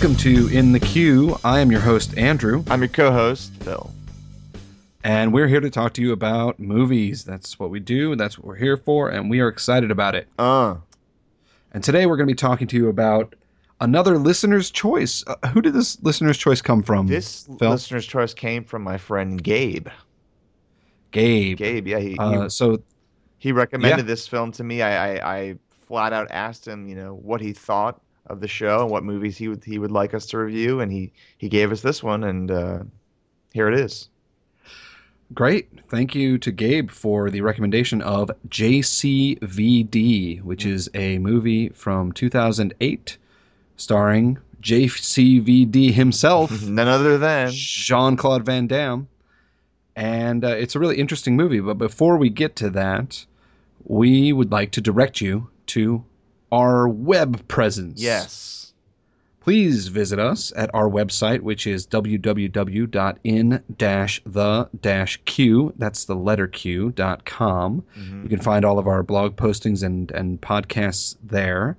Welcome to In the Queue. I am your host, Andrew, I'm your co-host, Phil. and we're here to talk to you about movies. That's what we do, and that's what we're here for, and we are excited about it. Uh, And today we're going to be talking to you about another listener's choice. Uh, who did this listener's choice come from? this Phil? listener's choice came from my friend Gabe. Gabe. Gabe, yeah, he Uh, he, so he recommended yeah. this film to me. I, I I flat out asked him, you know, what he thought of the show and what movies he would he would like us to review, and he he gave us this one, and uh, here it is. great. Thank you to Gabe for the recommendation of JCVD, which is a movie from 2008 starring JCVD himself. None other than Jean Claude Van Damme. And uh, it's a really interesting movie. But before we get to that, we would like to direct you to our web presence. yes. Please visit us at our website, which is www.in-the-q, that's the letter Q, dot com. Mhm. You can find all of our blog postings and, and podcasts there.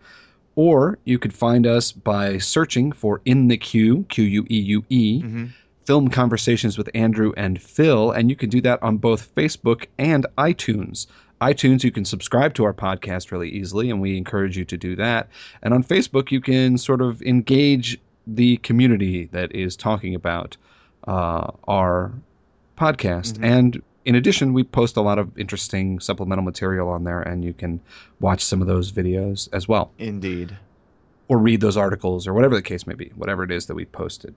Or you could find us by searching for In the Queue, Q U E U E, Mhm. Film Conversations with Andrew and Phil. And you can do that on both Facebook and iTunes. iTunes, you can subscribe to our podcast really easily, and we encourage you to do that. And on Facebook, you can sort of engage the community that is talking about uh, our podcast. Mhm. And in addition, we post a lot of interesting supplemental material on there, and you can watch some of those videos as well, Indeed. or read those articles, or whatever the case may be, whatever it is that we've posted.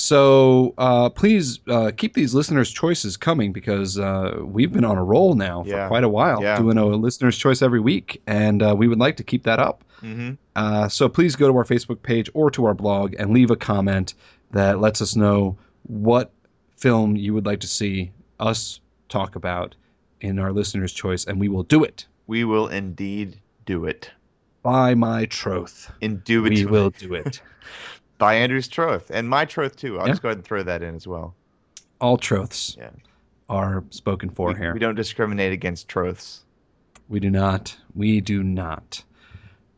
So uh, please uh, keep these listeners' choices coming because uh, we've been on a roll now for Yeah. quite a while, Yeah. doing a listener's choice every week, and uh, we would like to keep that up. hmm Uh, so please go to our Facebook page or to our blog and leave a comment that lets us know what film you would like to see us talk about in our listener's choice, and we will do it. We will indeed do it. By my troth, Indubitably. we will do it. By Andrew's troth and my troth too. I'll Yeah. just go ahead and throw that in as well. All troths Yeah. are spoken for we, here. we don't discriminate against troths. We do not. We do not.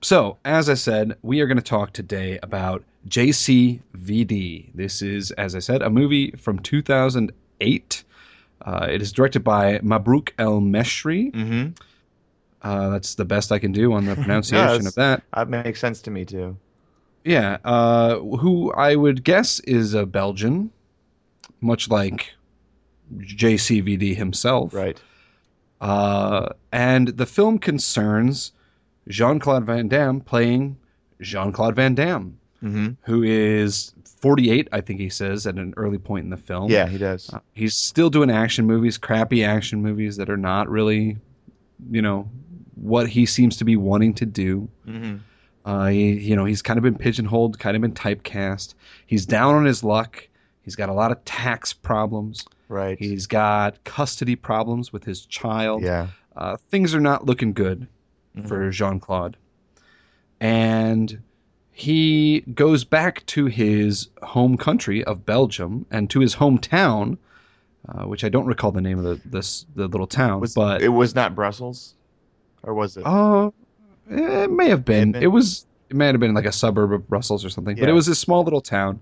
So, as I said, we are going to talk today about JCVD. This is, as I said, a movie from 2008. Uh, it is directed by Mabrouk El Mechri. Mm-hmm. Uh, that's the best I can do on the pronunciation of that. That makes sense to me too. Yeah, uh, who I would guess is a Belgian, much like JCVD himself. Right. Uh, and the film concerns Jean Claude Van Damme playing Jean Claude Van Damme, Mm-hmm. who is 48, I think he says, at an early point in the film. Yeah, he does. Uh, he's still doing action movies, crappy action movies that are not really, you know, what he seems to be wanting to do. Mm-hmm. Uh, he, you know, he's kind of been pigeonholed, kind of been typecast. He's down on his luck. He's got a lot of tax problems. Right. He's got custody problems with his child. yeah. Uh, things are not looking good Mhm. for Jean Claude. And he goes back to his home country of Belgium and to his hometown, uh, which I don't recall the name of the this the little town, Was, but it was not Brussels, or was it? oh, it may have been. It was. It may have been like a suburb of Brussels or something, but it was a small little town,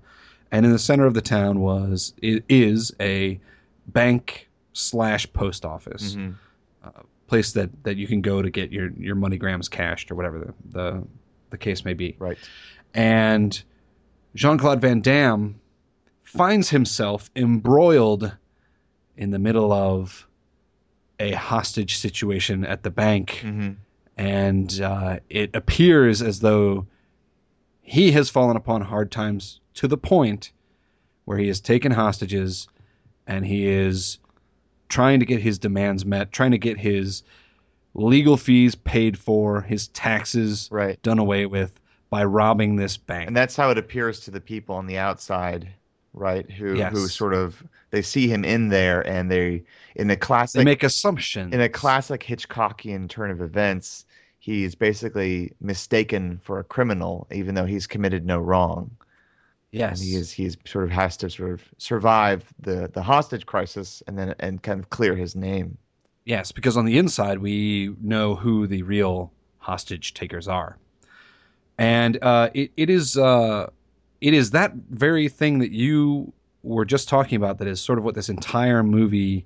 and in the center of the town was it is a bank slash post office. Mhm. place that that you can go to get your your moneygrams cashed or whatever the the, the case may be. Right. And Jean Claude Van Damme finds himself embroiled in the middle of a hostage situation at the bank, Mm-hmm. And uh, it appears as though he has fallen upon hard times to the point where he has taken hostages and he is trying to get his demands met, trying to get his legal fees paid for, his taxes Right. done away with by robbing this bank. And that's how it appears to the people on the outside, right? Who Yes. who sort of they see him in there, and they in a classic they make assumptions. in a classic Hitchcockian turn of events, he's basically mistaken for a criminal, even though he's committed no wrong. yes, and he is he's sort of has to sort of survive the the hostage crisis and then and kind of clear his name. Yes, because on the inside we know who the real hostage takers are, and uh, it, it is uh, it is that very thing that you were just talking about that is sort of what this entire movie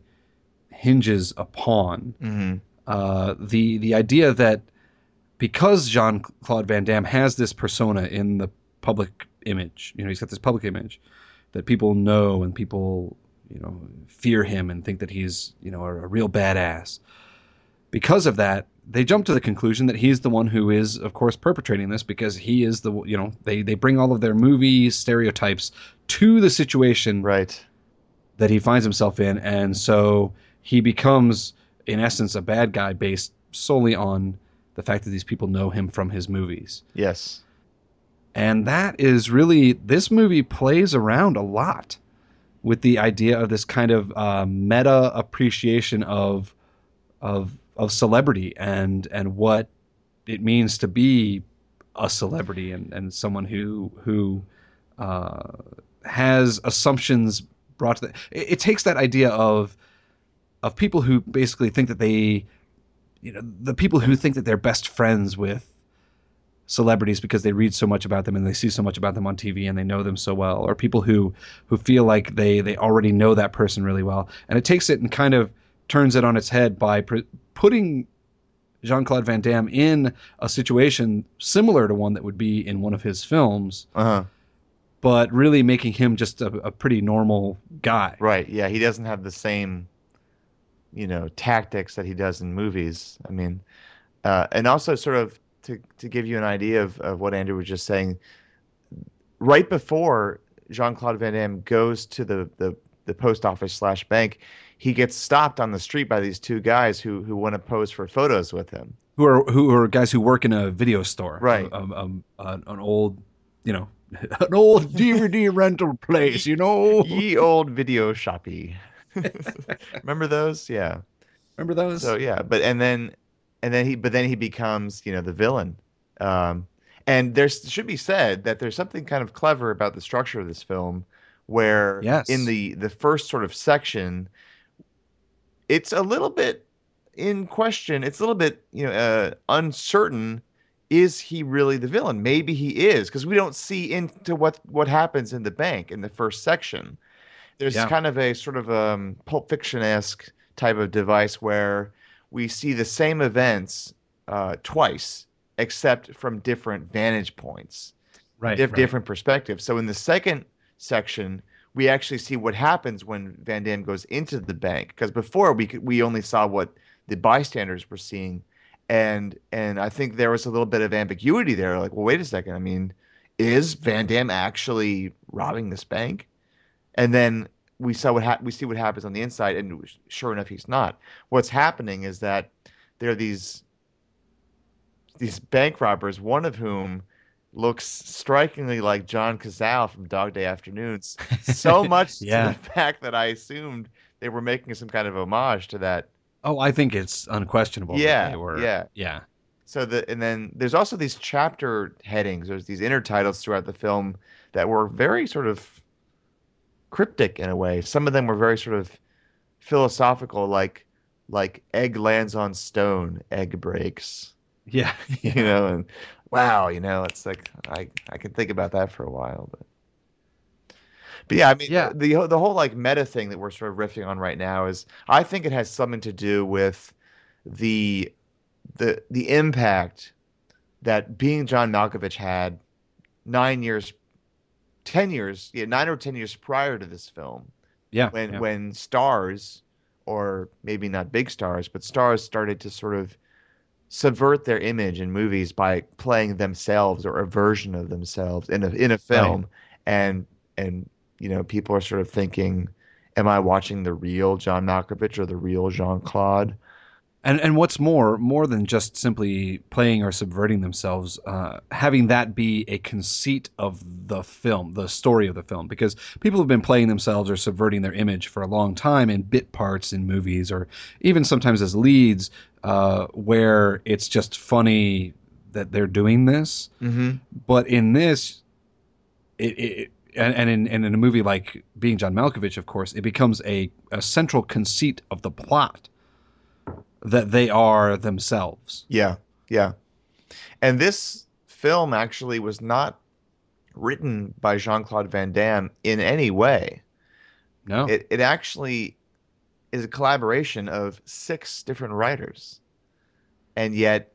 hinges upon. Mm-hmm. Uh, the the idea that because Jean Claude Van Damme has this persona in the public image, you know, he's got this public image that people know and people you know fear him and think that he's you know a, a real badass. Because of that, they jump to the conclusion that he's the one who is, of course, perpetrating this because he is the you know they they bring all of their movie stereotypes to the situation Right. that he finds himself in, and so he becomes, in essence, a bad guy based solely on the fact that these people know him from his movies. Yes. And that is really this movie plays around a lot with the idea of this kind of uh, meta appreciation of of of celebrity and and what it means to be a celebrity and, and someone who who uh, has assumptions brought to the it, it takes that idea of of people who basically think that they you know the people who think that they're best friends with celebrities because they read so much about them and they see so much about them on TV and they know them so well or people who who feel like they they already know that person really well and it takes it and kind of turns it on its head by pr- putting Jean-Claude Van Damme in a situation similar to one that would be in one of his films Uh huh. but really making him just a, a pretty normal guy Right. Yeah. He doesn't have the same, you know, tactics that he does in movies. I mean, uh, and also sort of to to give you an idea of, of what Andrew was just saying. Right before Jean Claude Van Damme goes to the, the the post office slash bank, he gets stopped on the street by these two guys who who want to pose for photos with him. who are who are guys who work in a video store Right. um, um, an, an old you know an old DVD rental place you know Ye old video shoppy. Remember those? Yeah. remember those So yeah, but and then and then he but then he becomes you know the villain. Um, and there should be said that there's something kind of clever about the structure of this film, where Yes. in the the first sort of section, it's a little bit in question. It's a little bit you know uh, uncertain. Is he really the villain? Maybe he is because we don't see into what what happens in the bank in the first section. There's Yeah. kind of a sort of um, Pulp Fiction esque type of device where we see the same events uh, twice, except from different vantage points, right, diff- right. different perspectives. So in the second section, we actually see what happens when Van Damme goes into the bank. Because before we could, we only saw what the bystanders were seeing, and and I think there was a little bit of ambiguity there. Like, well, wait a second. I mean, is Van Damme actually robbing this bank? And then we saw what ha- we see what happens on the inside, and sure enough, he's not. What's happening is that there are these these bank robbers, one of whom looks strikingly like John Cazale from Dog Day Afternoons. So much Yeah. to the fact that I assumed they were making some kind of homage to that. oh i think it's unquestionable that Yeah, they were, yeah. yeah So the and then there's also these chapter headings. There's these intertitles throughout the film that were very sort of cryptic in a way. Some of them were very sort of philosophical, like like egg lands on stone, egg breaks. yeah you know, and wow, you know, it's like I I can think about that for a while, but but yeah, I mean, Yeah. the the whole like meta thing that we're sort of riffing on right now is I think it has something to do with the the the impact that being John Malkovich had nine years, ten years, yeah, nine or ten years prior to this film yeah when yeah. when stars or maybe not big stars but stars started to sort of subvert their image in movies by playing themselves or a version of themselves in a in a film. And and you know people are sort of thinking am i watching the real John Malkovich or the real Jean-Claude And and what's more, more than just simply playing or subverting themselves, uh, having that be a conceit of the film, the story of the film, because people have been playing themselves or subverting their image for a long time in bit parts in movies, or even sometimes as leads, uh, where it's just funny that they're doing this. mm-hmm. But in this, it, it and, and in and in a movie like Being John Malkovich, of course, it becomes a, a central conceit of the plot that they are themselves. Yeah, yeah. And this film actually was not written by Jean Claude Van Damme in any way. No. It it actually is a collaboration of six different writers, and yet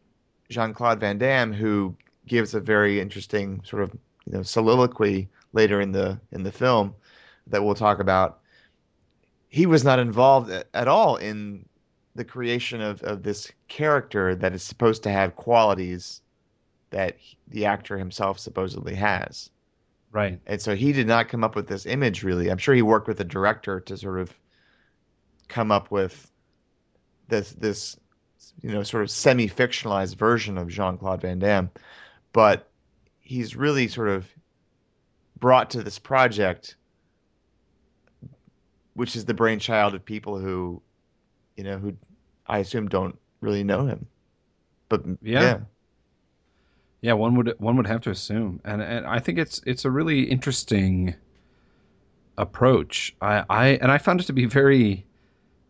Jean Claude Van Damme, who gives a very interesting sort of you know soliloquy later in the in the film that we'll talk about, he was not involved at, at all in the creation of, of this character that is supposed to have qualities that he- the actor himself supposedly has. right. And so he did not come up with this image really. I'm sure he worked with the director to sort of come up with this this you know sort of semi-fictionalized version of Jean-Claude Van Damme. But he's really sort of brought to this project which is the brainchild of people who you know who I assume don't really know him. But Yeah. yeah. Yeah, one would one would have to assume, and and I think it's it's a really interesting approach. I, I and I found it to be very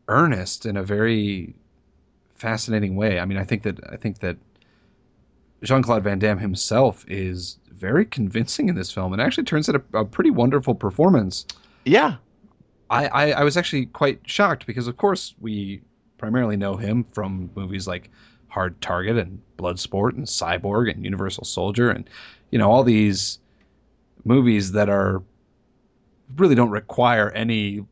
earnest in a very fascinating way. I mean, I think that I think that Jean Claude Van Damme himself is very convincing in this film, and actually turns out a, a pretty wonderful performance. Yeah. I, I, I was actually quite shocked because, of course, we primarily know him from movies like Hard Target and Bloodsport and Cyborg and Universal Soldier and you know all these movies that are really don't require any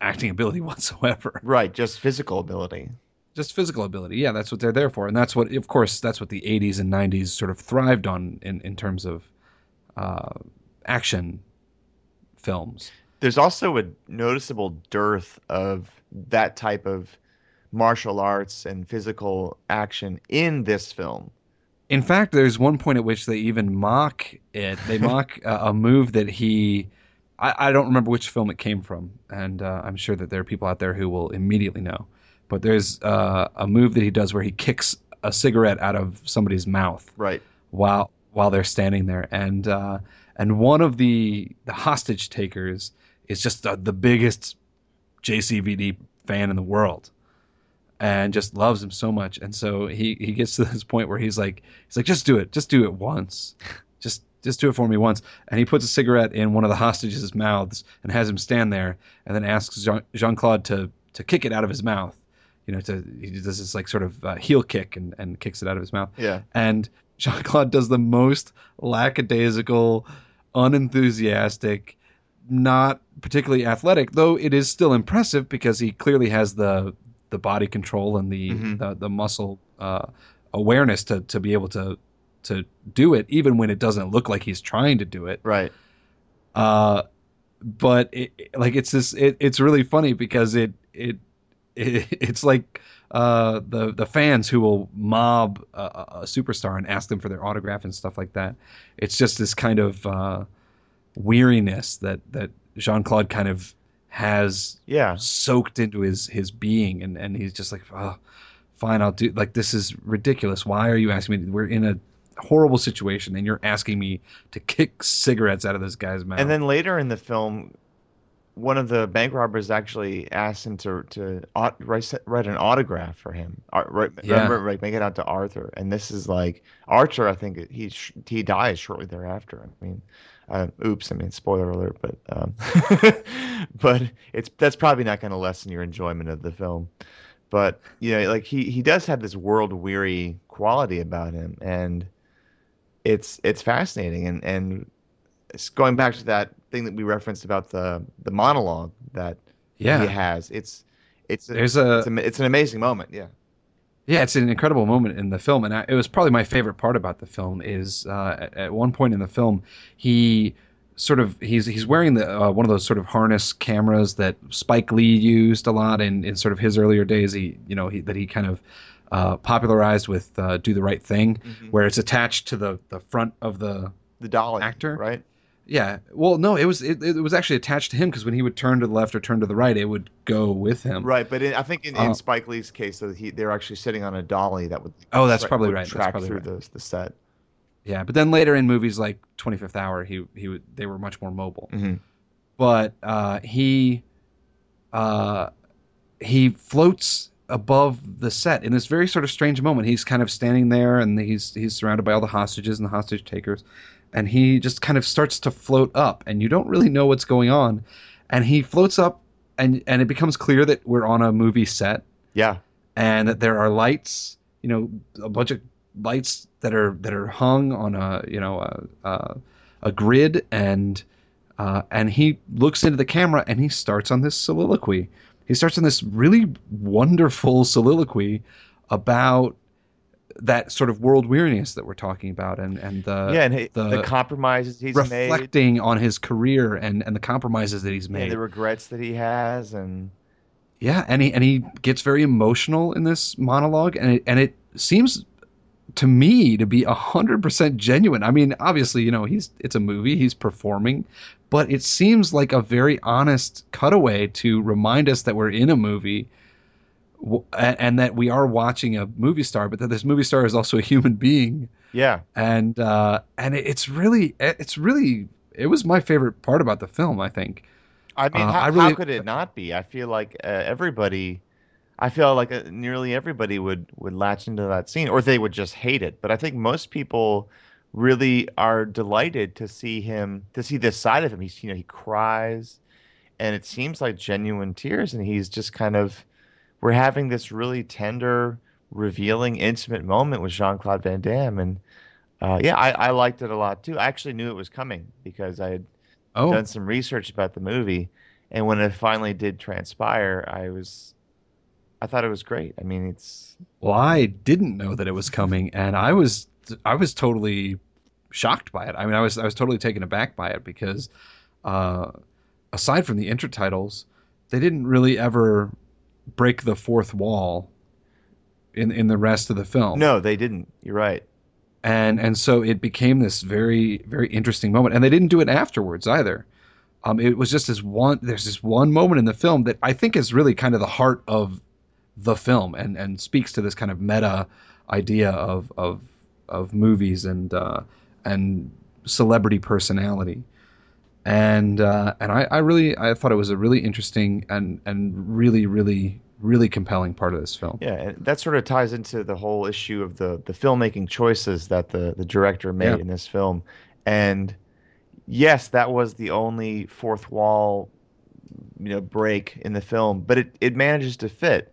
acting ability whatsoever, Right, just physical ability. just physical ability. Yeah, that's what they're there for, and that's what, of course, that's what the '80s and '90s sort of thrived on in in terms of uh, action films. There's also a noticeable dearth of that type of martial arts and physical action in this film. In fact, there's one point at which they even mock it. They mock uh, a move that he. I, I don't remember which film it came from, and uh, I'm sure that there are people out there who will immediately know. But there's uh, a move that he does where he kicks a cigarette out of somebody's mouth Right. while while they're standing there, and uh, and one of the the hostage takers is just the, the biggest JCVD fan in the world, and just loves him so much, and so he he gets to this point where he's like he's like just do it, just do it once, just just do it for me once, and he puts a cigarette in one of the hostages' mouths and has him stand there, and then asks Jean Claude to to kick it out of his mouth. You know, to he does this like sort of uh, heel kick and, and kicks it out of his mouth Yeah. and Jean Claude does the most lackadaisical, unenthusiastic, not particularly athletic, though it is still impressive because he clearly has the the body control and the Mhm. the, the muscle uh, awareness to to be able to to do it, even when it doesn't look like he's trying to do it. Right. Uh, but it, like it's this, it, it's really funny because it it, it it's like uh, the the fans who will mob a, a a superstar and ask them for their autograph and stuff like that. It's just this kind of uh, weariness that that Jean Claude kind of has Yeah. soaked into his his being, and and he's just like, oh, fine, I'll do. Like this is ridiculous. Why are you asking me? We're in a horrible situation, and you're asking me to kick cigarettes out of this guy's mouth. And then later in the film, one of the bank robbers actually asked him to to write write an autograph for him. Ar- Yeah. remember, right, make it out to Arthur. And this is like Archer. I think he sh- he dies shortly thereafter. I mean, uh, oops. I mean, spoiler alert. But um, but it's that's probably not going to lessen your enjoyment of the film. But you know, like he he does have this world weary quality about him, and it's it's fascinating. And and going back to that thing that we referenced about the the monologue that yeah, he has. It's it's a, there's a it's, a, it's an amazing moment. Yeah. Yeah, it's an incredible moment in the film, and I, it was probably my favorite part about the film. Is uh, at, at one point in the film, he sort of he's he's wearing the uh, one of those sort of harness cameras that Spike Lee used a lot in, in sort of his earlier days. He you know he, that he kind of uh, popularized with uh, "Do the Right Thing," where it's attached to the the front of the The dolly Actor? right? Yeah. Well, no, it was it, it was actually attached to him because when he would turn to the left or turn to the right, it would go with him. Right, but in, I think in, Uh, in Spike Lee's case, though, he they're actually sitting on a dolly that would. Oh, that's tra- probably right. That's Track probably through right. the the set. Yeah, but then later in movies like Twenty Fifth Hour, he he would they were much more mobile. Mhm. But uh, he uh, he floats above the set in this very sort of strange moment. He's kind of standing there, and he's he's surrounded by all the hostages and the hostage takers, and he just kind of starts to float up, and you don't really know what's going on, and he floats up, and and it becomes clear that we're on a movie set, Yeah. and that there are lights, you know, a bunch of lights that are that are hung on a you know a a, a grid, and uh, and he looks into the camera and he starts on this soliloquy. He starts on this really wonderful soliloquy about that sort of world weariness that we're talking about, and and the yeah, and he, the the, compromises he's made, reflecting on his career and and the compromises that he's and made. the regrets that he has, and Yeah, and he and he gets very emotional in this monologue, and it and it seems to me to be hundred percent genuine. I mean, obviously, you know, he's it's a movie, he's performing, but it seems like a very honest cutaway to remind us that we're in a movie, and, that we are watching a movie star, but that this movie star is also a human being, yeah, and uh, and it's really it's really it was my favorite part about the film. I think. I mean, Uh, how, I really- how could it not be? I feel like uh, everybody, I feel like uh, nearly everybody would would latch into that scene, or they would just hate it. But I think most people really are delighted to see him, to see this side of him. He's, you know, he cries, and it seems like genuine tears, and he's just kind of, we're having this really tender, revealing, intimate moment with Jean Claude Van Damme, and uh, yeah, I, I liked it a lot too. I actually knew it was coming because I had Oh, done some research about the movie, and when it finally did transpire, I was, I thought it was great. I mean, it's Well, I didn't know that it was coming, and I was I was totally shocked by it. I mean, I was I was totally taken aback by it because uh, aside from the intertitles, they didn't really ever break the fourth wall in in the rest of the film. no, they didn't. You're right. and and so it became this very very interesting moment, and they didn't do it afterwards either. Um, it was just this one. There's this one moment in the film that I think is really kind of the heart of the film, and and speaks to this kind of meta idea of of of movies and uh, and celebrity personality. And uh, and I, I really I thought it was a really interesting and and really really really compelling part of this film. Yeah, that sort of ties into the whole issue of the the filmmaking choices that the the director made Yeah. in this film, and yes, that was the only fourth wall, you know, break in the film, but it it manages to fit.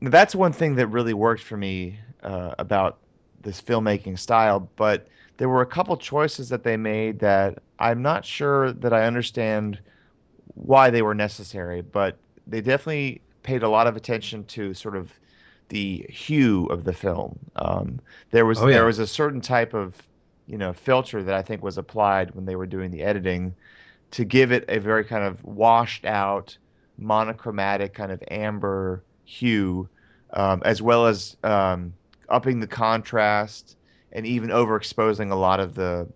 That's one thing that really worked for me uh, about this filmmaking style, but there were a couple choices that they made that I'm not sure that I understand why they were necessary, but they definitely paid a lot of attention to sort of the hue of the film. Um, there was Oh, yeah. there was a certain type of you know filter that I think was applied when they were doing the editing to give it a very kind of washed out, monochromatic kind of amber hue, um, as well as um, upping the contrast and even overexposing a lot of the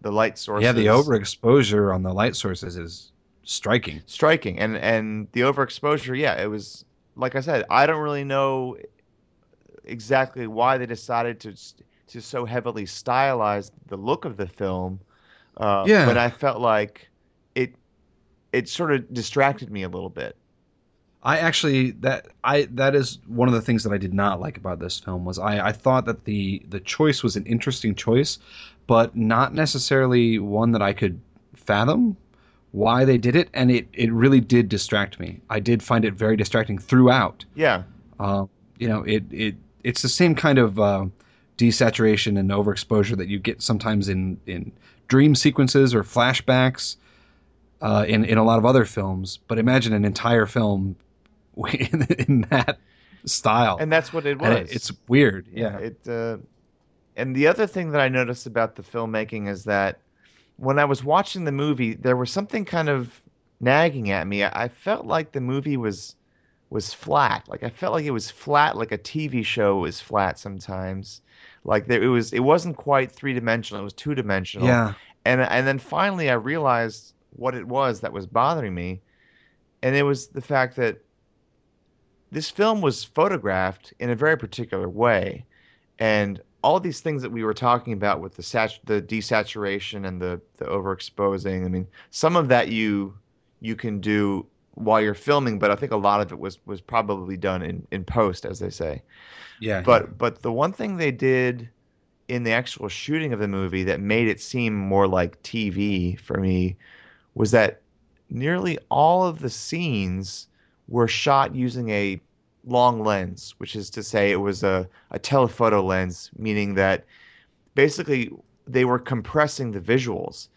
the light sources. Yeah, the overexposure on the light sources is striking. striking and and the overexposure yeah it was like i said i don't really know exactly why they decided to to so heavily stylize the look of the film uh, Yeah. but i felt like it it sort of distracted me a little bit I actually that I that is one of the things that I did not like about this film was I, I thought that the the choice was an interesting choice, but not necessarily one that I could fathom why they did it, and it it really did distract me. I did find it very distracting throughout. yeah Uh, you know, it it it's the same kind of uh, desaturation and overexposure that you get sometimes in in dream sequences or flashbacks uh, in in a lot of other films. But imagine an entire film in, in that style, and that's what it was it- it's weird. Yeah, It uh, and the other thing that I noticed about the filmmaking is that when I was watching the movie, there was something kind of nagging at me. I, I felt like the movie was was flat. Like I felt like it was flat, like a TV show is flat sometimes. Like there, it was. It wasn't quite three dimensional. It was two dimensional. yeah, And and then finally I realized what it was that was bothering me. And it was the fact that this film was photographed in a very particular way. And all these things that we were talking about with the sat- the desaturation and the the overexposing, I mean, some of that you you can do while you're filming, but I think a lot of it was was probably done in, in post, as they say. yeah. But but the one thing they did in the actual shooting of the movie that made it seem more like TV for me was that nearly all of the scenes were shot using a long lens, which is to say it was a, a telephoto lens, meaning that basically they were compressing the visuals.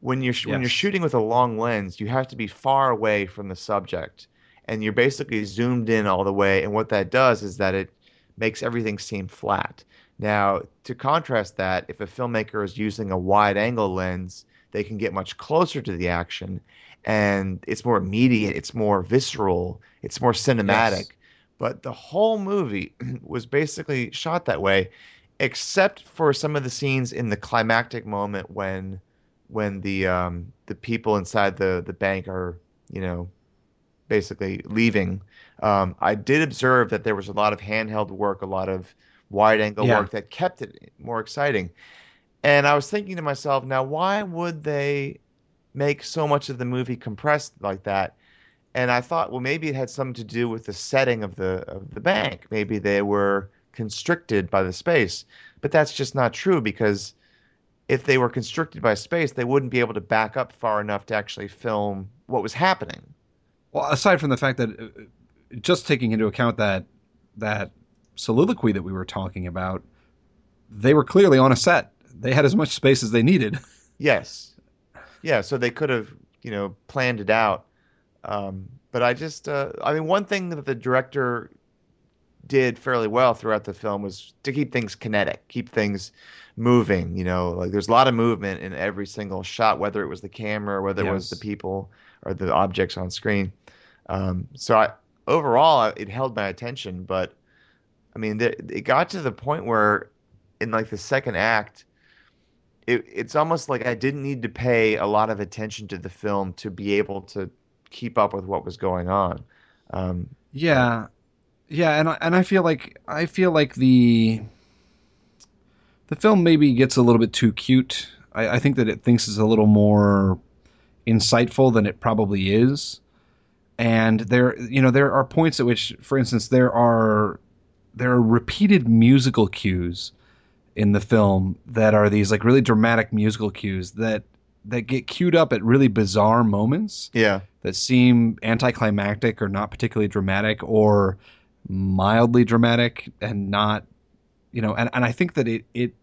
When you're when you're shooting with a long lens, you have to be far away from the subject, and you're basically zoomed in all the way. And what that does is that it makes everything seem flat. Now, to contrast that, if a filmmaker is using a wide angle lens, they can get much closer to the action and it's more immediate, it's more visceral, it's more cinematic. Yes. But the whole movie was basically shot that way, except for some of the scenes in the climactic moment when when the um, the people inside the, the bank are, you know, basically leaving. Um, I did observe that there was a lot of handheld work, a lot of wide angle Yeah. work that kept it more exciting. And I was thinking to myself, now why would they make so much of the movie compressed like that? And I thought, well, maybe it had something to do with the setting of the of the bank. Maybe they were constricted by the space. But that's just not true because if they were constricted by space, they wouldn't be able to back up far enough to actually film what was happening. Well, aside from the fact that uh, just taking into account that that soliloquy that we were talking about, they were clearly on a set. They had as much space as they needed. Yes. Yeah, so they could have, you know, planned it out. Um, but I just, uh, I mean, one thing that the director did fairly well throughout the film was to keep things kinetic, keep things moving. You know, like there's a lot of movement in every single shot, whether it was the camera, or whether it was the people or the objects on screen. Um, so I, overall, it held my attention. But I mean, the, it got to the point where, in like the second act, it, it's almost like I didn't need to pay a lot of attention to the film to be able to keep up with what was going on. Um, Yeah, yeah, and I, and I feel like I feel like the the film maybe gets a little bit too cute. I, I think that it thinks it's a little more insightful than it probably is, and there you know there are points at which, for instance, there are there are repeated musical cues in the film that are these like really dramatic musical cues that that get queued up at really bizarre moments yeah, that seem anticlimactic or not particularly dramatic or mildly dramatic and not you know and, and i think that it, it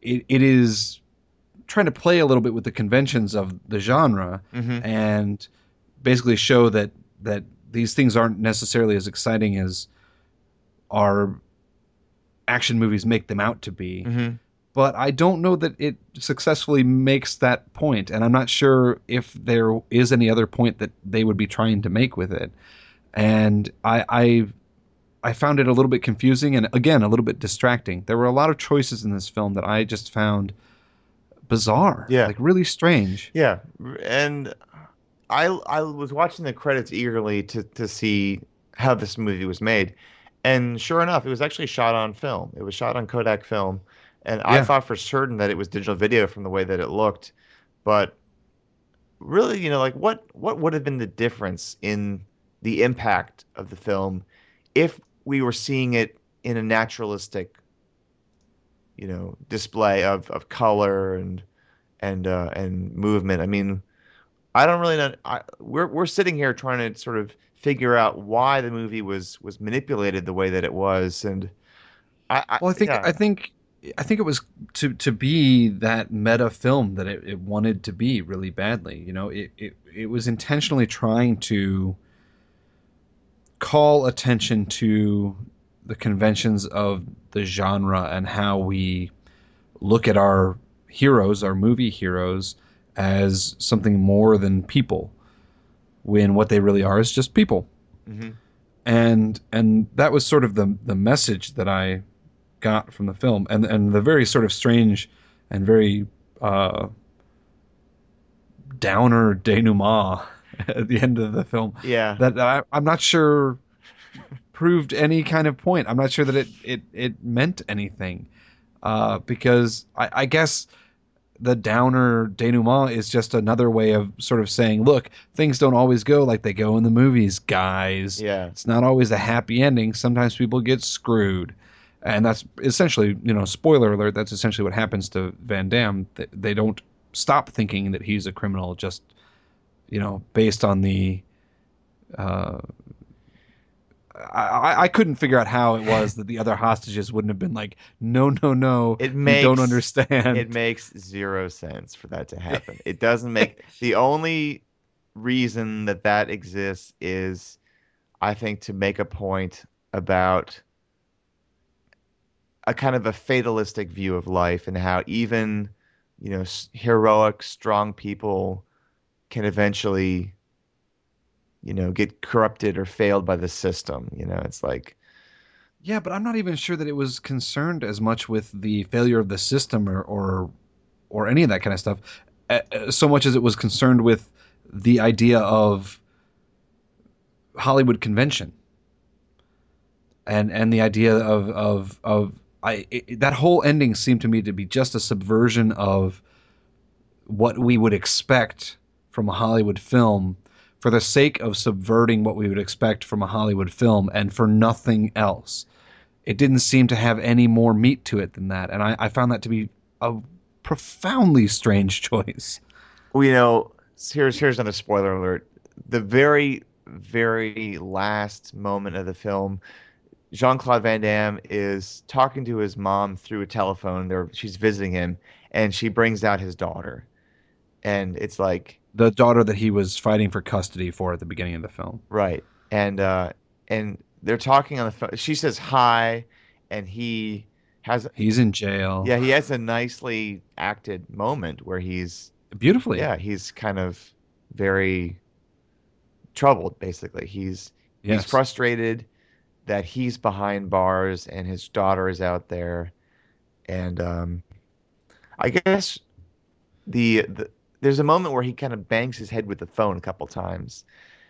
it it is trying to play a little bit with the conventions of the genre hmm and basically show that that these things aren't necessarily as exciting as our action movies make them out to be hmm but I don't know that it successfully makes that point, and I'm not sure if there is any other point that they would be trying to make with it. And I, I, I found it a little bit confusing and again a little bit distracting. There were a lot of choices in this film that I just found bizarre, Yeah. like really strange. yeah, and I I was watching the credits eagerly to to see how this movie was made, and sure enough, it was actually shot on film. It was shot on Kodak film, and I thought for certain that it was digital video from the way that it looked, but really, you know, like what what would have been the difference in the impact of the film if we were seeing it in a naturalistic, you know, display of of color and and uh, and movement. I mean, I don't really know. I, we're we're sitting here trying to sort of figure out why the movie was was manipulated the way that it was, and I, I Well, I think yeah. I think I think it was to to be that meta film that it, it wanted to be really badly. You know, it, it it was intentionally trying to call attention to the conventions of the genre and how we look at our heroes, our movie heroes, as something more than people, when what they really are is just people. Mhm. and and that was sort of the the message that I got from the film, and and the very sort of strange and very uh, downer denouement at the end of the film. Yeah, that I, I'm not sure proved any kind of point. I'm not sure that it it it meant anything. Uh, because I, I guess the downer denouement is just another way of sort of saying, look, things don't always go like they go in the movies, guys. yeah, It's not always a happy ending. Sometimes people get screwed. and that's essentially you know spoiler alert. That's essentially what happens to Van Damme. They, they don't stop thinking that he's a criminal just you know based on the. Uh, I, I couldn't figure out how it was that the other hostages wouldn't have been like, no, no, no. It makes, don't understand. It makes zero sense for that to happen. it doesn't make the only reason that that exists is, I think, to make a point about a kind of a fatalistic view of life and how even, you know, heroic, strong people can eventually you know, get corrupted or failed by the system. You know, it's like. Yeah, but I'm not even sure that it was concerned as much with the failure of the system or or, or any of that kind of stuff, so much as it was concerned with the idea of Hollywood convention and and the idea of of of I it, that whole ending seemed to me to be just a subversion of what we would expect from a Hollywood film for the sake of subverting what we would expect from a Hollywood film and for nothing else. It didn't seem to have any more meat to it than that. And I, I found that to be a profoundly strange choice. Well, you know, here's here's another spoiler alert. The very, very last moment of the film, Jean Claude Van Damme is talking to his mom through a telephone. There, she's visiting him, and she brings out his daughter, and it's like the daughter that he was fighting for custody for at the beginning of the film. Right. And uh and they're talking on the phone. She says hi and he has He's in jail. Yeah, he has a nicely acted moment where he's beautifully. Yeah, he's kind of very troubled basically. He's yes. he's frustrated that he's behind bars and his daughter is out there and um I guess the, the there's a moment where he kind of bangs his head with the phone a couple times.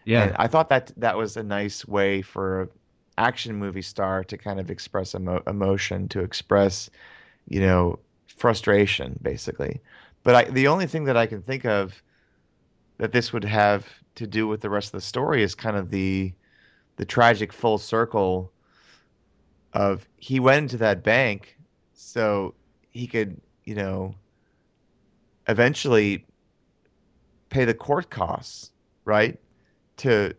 Yeah, and I thought that that was a nice way for action movie star to kind of express emo- emotion, to express, you know, frustration, basically. But I, the only thing that I can think of that this would have to do with the rest of the story is kind of the the tragic full circle of he went into that bank so he could, you know, eventually pay the court costs, right? To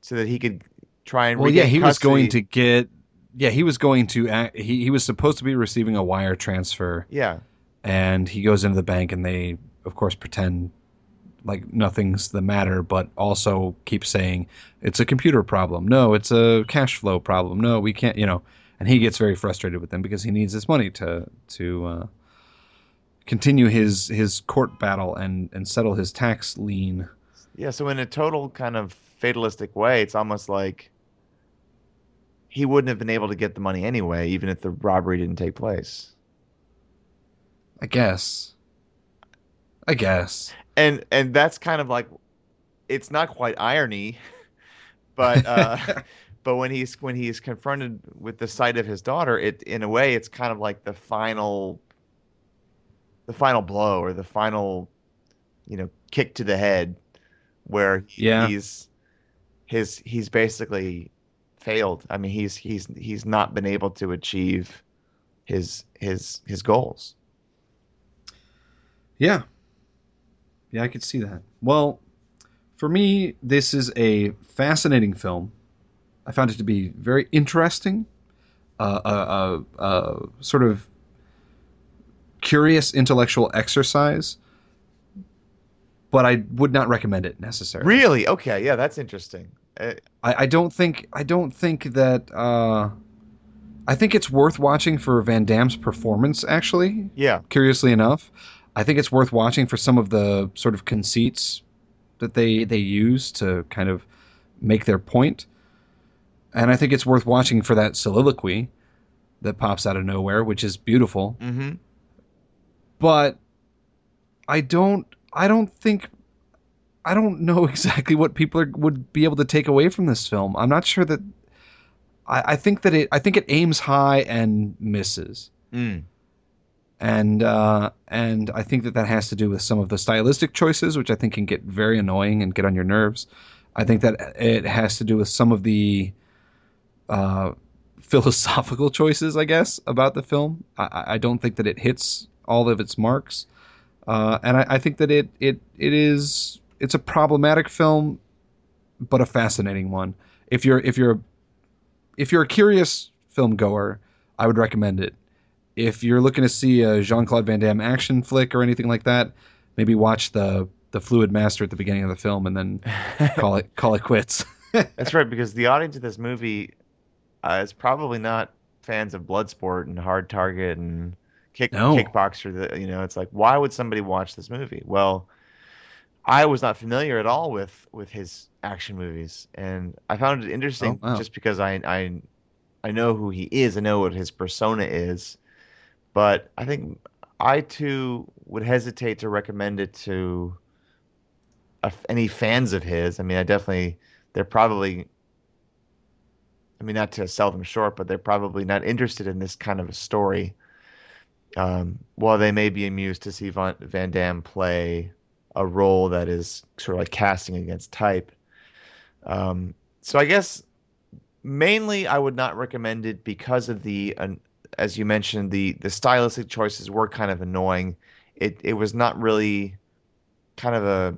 so that he could try and well, yeah, he custody. was going to get yeah, he was going to act, he he was supposed to be receiving a wire transfer. Yeah. And he goes into the bank and they of course pretend like nothing's the matter, but also keep saying it's a computer problem. No, it's a cash flow problem. No, we can't, you know. And he gets very frustrated with them because he needs this money to to uh, continue his his court battle and and settle his tax lien. Yeah, so in a total kind of fatalistic way, it's almost like he wouldn't have been able to get the money anyway, even if the robbery didn't take place. I guess. I guess. And and that's kind of like it's not quite irony, but uh but when he's when he's confronted with the sight of his daughter, it in a way it's kind of like the final the final blow or the final, you know, kick to the head, where yeah. he's his he's basically failed. I mean, he's he's he's not been able to achieve his his his goals. Yeah. Yeah, I could see that. Well, for me, this is a fascinating film. I found it to be very interesting, uh, a, a, a sort of curious intellectual exercise, but I would not recommend it necessarily. Really? Okay, yeah, that's interesting. Uh, I, I don't think I don't think that uh, I think it's worth watching for Van Damme's performance. Actually, yeah. Curiously enough, I think it's worth watching for some of the sort of conceits that they they use to kind of make their point. And I think it's worth watching for that soliloquy that pops out of nowhere, which is beautiful. Mm-hmm but I don't I don't think I don't know exactly what people are, would be able to take away from this film. I'm not sure that I, I think that it I think it aims high and misses. Mm. And uh, and I think that that has to do with some of the stylistic choices, which I think can get very annoying and get on your nerves. I think that it has to do with some of the uh, philosophical choices, I guess, about the film. I, I don't think that it hits all of its marks, uh, and I, I think that it it it is it's a problematic film, but a fascinating one. If you're if you're if you're a curious film goer, I would recommend it. If you're looking to see a Jean Claude Van Damme action flick or anything like that, maybe watch the the Fluid Master at the beginning of the film and then call it call it quits. That's right, because the audience of this movie uh, is probably not fans of Bloodsport and Hard Target and kick No. Kickboxer. The, you know, it's like why would somebody watch this movie? Well, I was not familiar at all with with his action movies, and I found it interesting Oh, wow. just because I I I know who he is, I know what his persona is, but I think I too would hesitate to recommend it to a, any fans of his. I mean, I definitely they're probably I mean, not to sell them short, but they're probably not interested in this kind of a story. Um, while they may be amused to see Van, Van Damme play a role that is sort of like casting against type. Um, so I guess mainly I would not recommend it because of the, uh, as you mentioned, the the stylistic choices were kind of annoying. It it was not really kind of a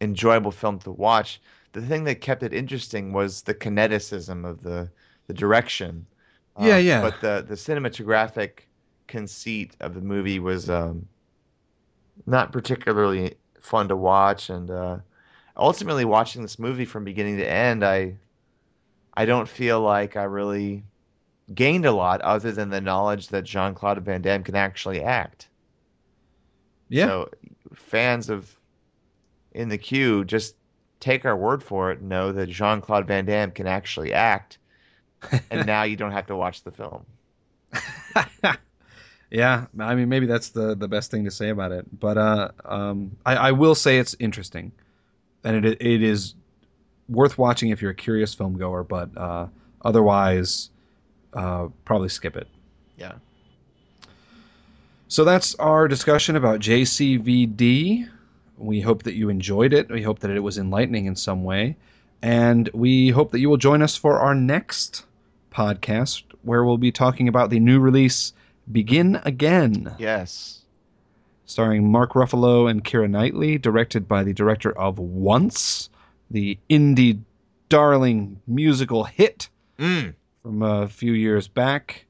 enjoyable film to watch. The thing that kept it interesting was the kineticism of the the direction. Yeah, Um, yeah. But the the cinematographic conceit of the movie was um, not particularly fun to watch, and uh, ultimately watching this movie from beginning to end, I I don't feel like I really gained a lot other than the knowledge that Jean Claude Van Damme can actually act. Yeah, So fans of In the Queue just take our word for it and know that Jean Claude Van Damme can actually act, and now you don't have to watch the film. yeah. I mean, maybe that's the the best thing to say about it. But uh, um, I, I will say it's interesting, and it it is worth watching if you're a curious film goer. But uh, otherwise, uh, probably skip it. Yeah. So that's our discussion about JCVD. We hope that you enjoyed it. We hope that it was enlightening in some way. And we hope that you will join us for our next podcast, where we'll be talking about the new release Begin Again, Yes. starring Mark Ruffalo and Keira Knightley, directed by the director of Once, the indie darling musical hit Mm. from a few years back.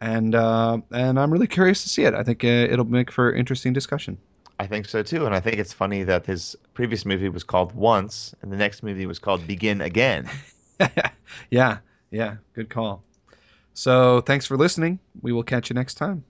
And uh, and I'm really curious to see it. I think uh, it'll make for interesting discussion. I think so too, and I think it's funny that his previous movie was called Once, and the next movie was called Begin Again. yeah, yeah, good call. So thanks for listening. We will catch you next time.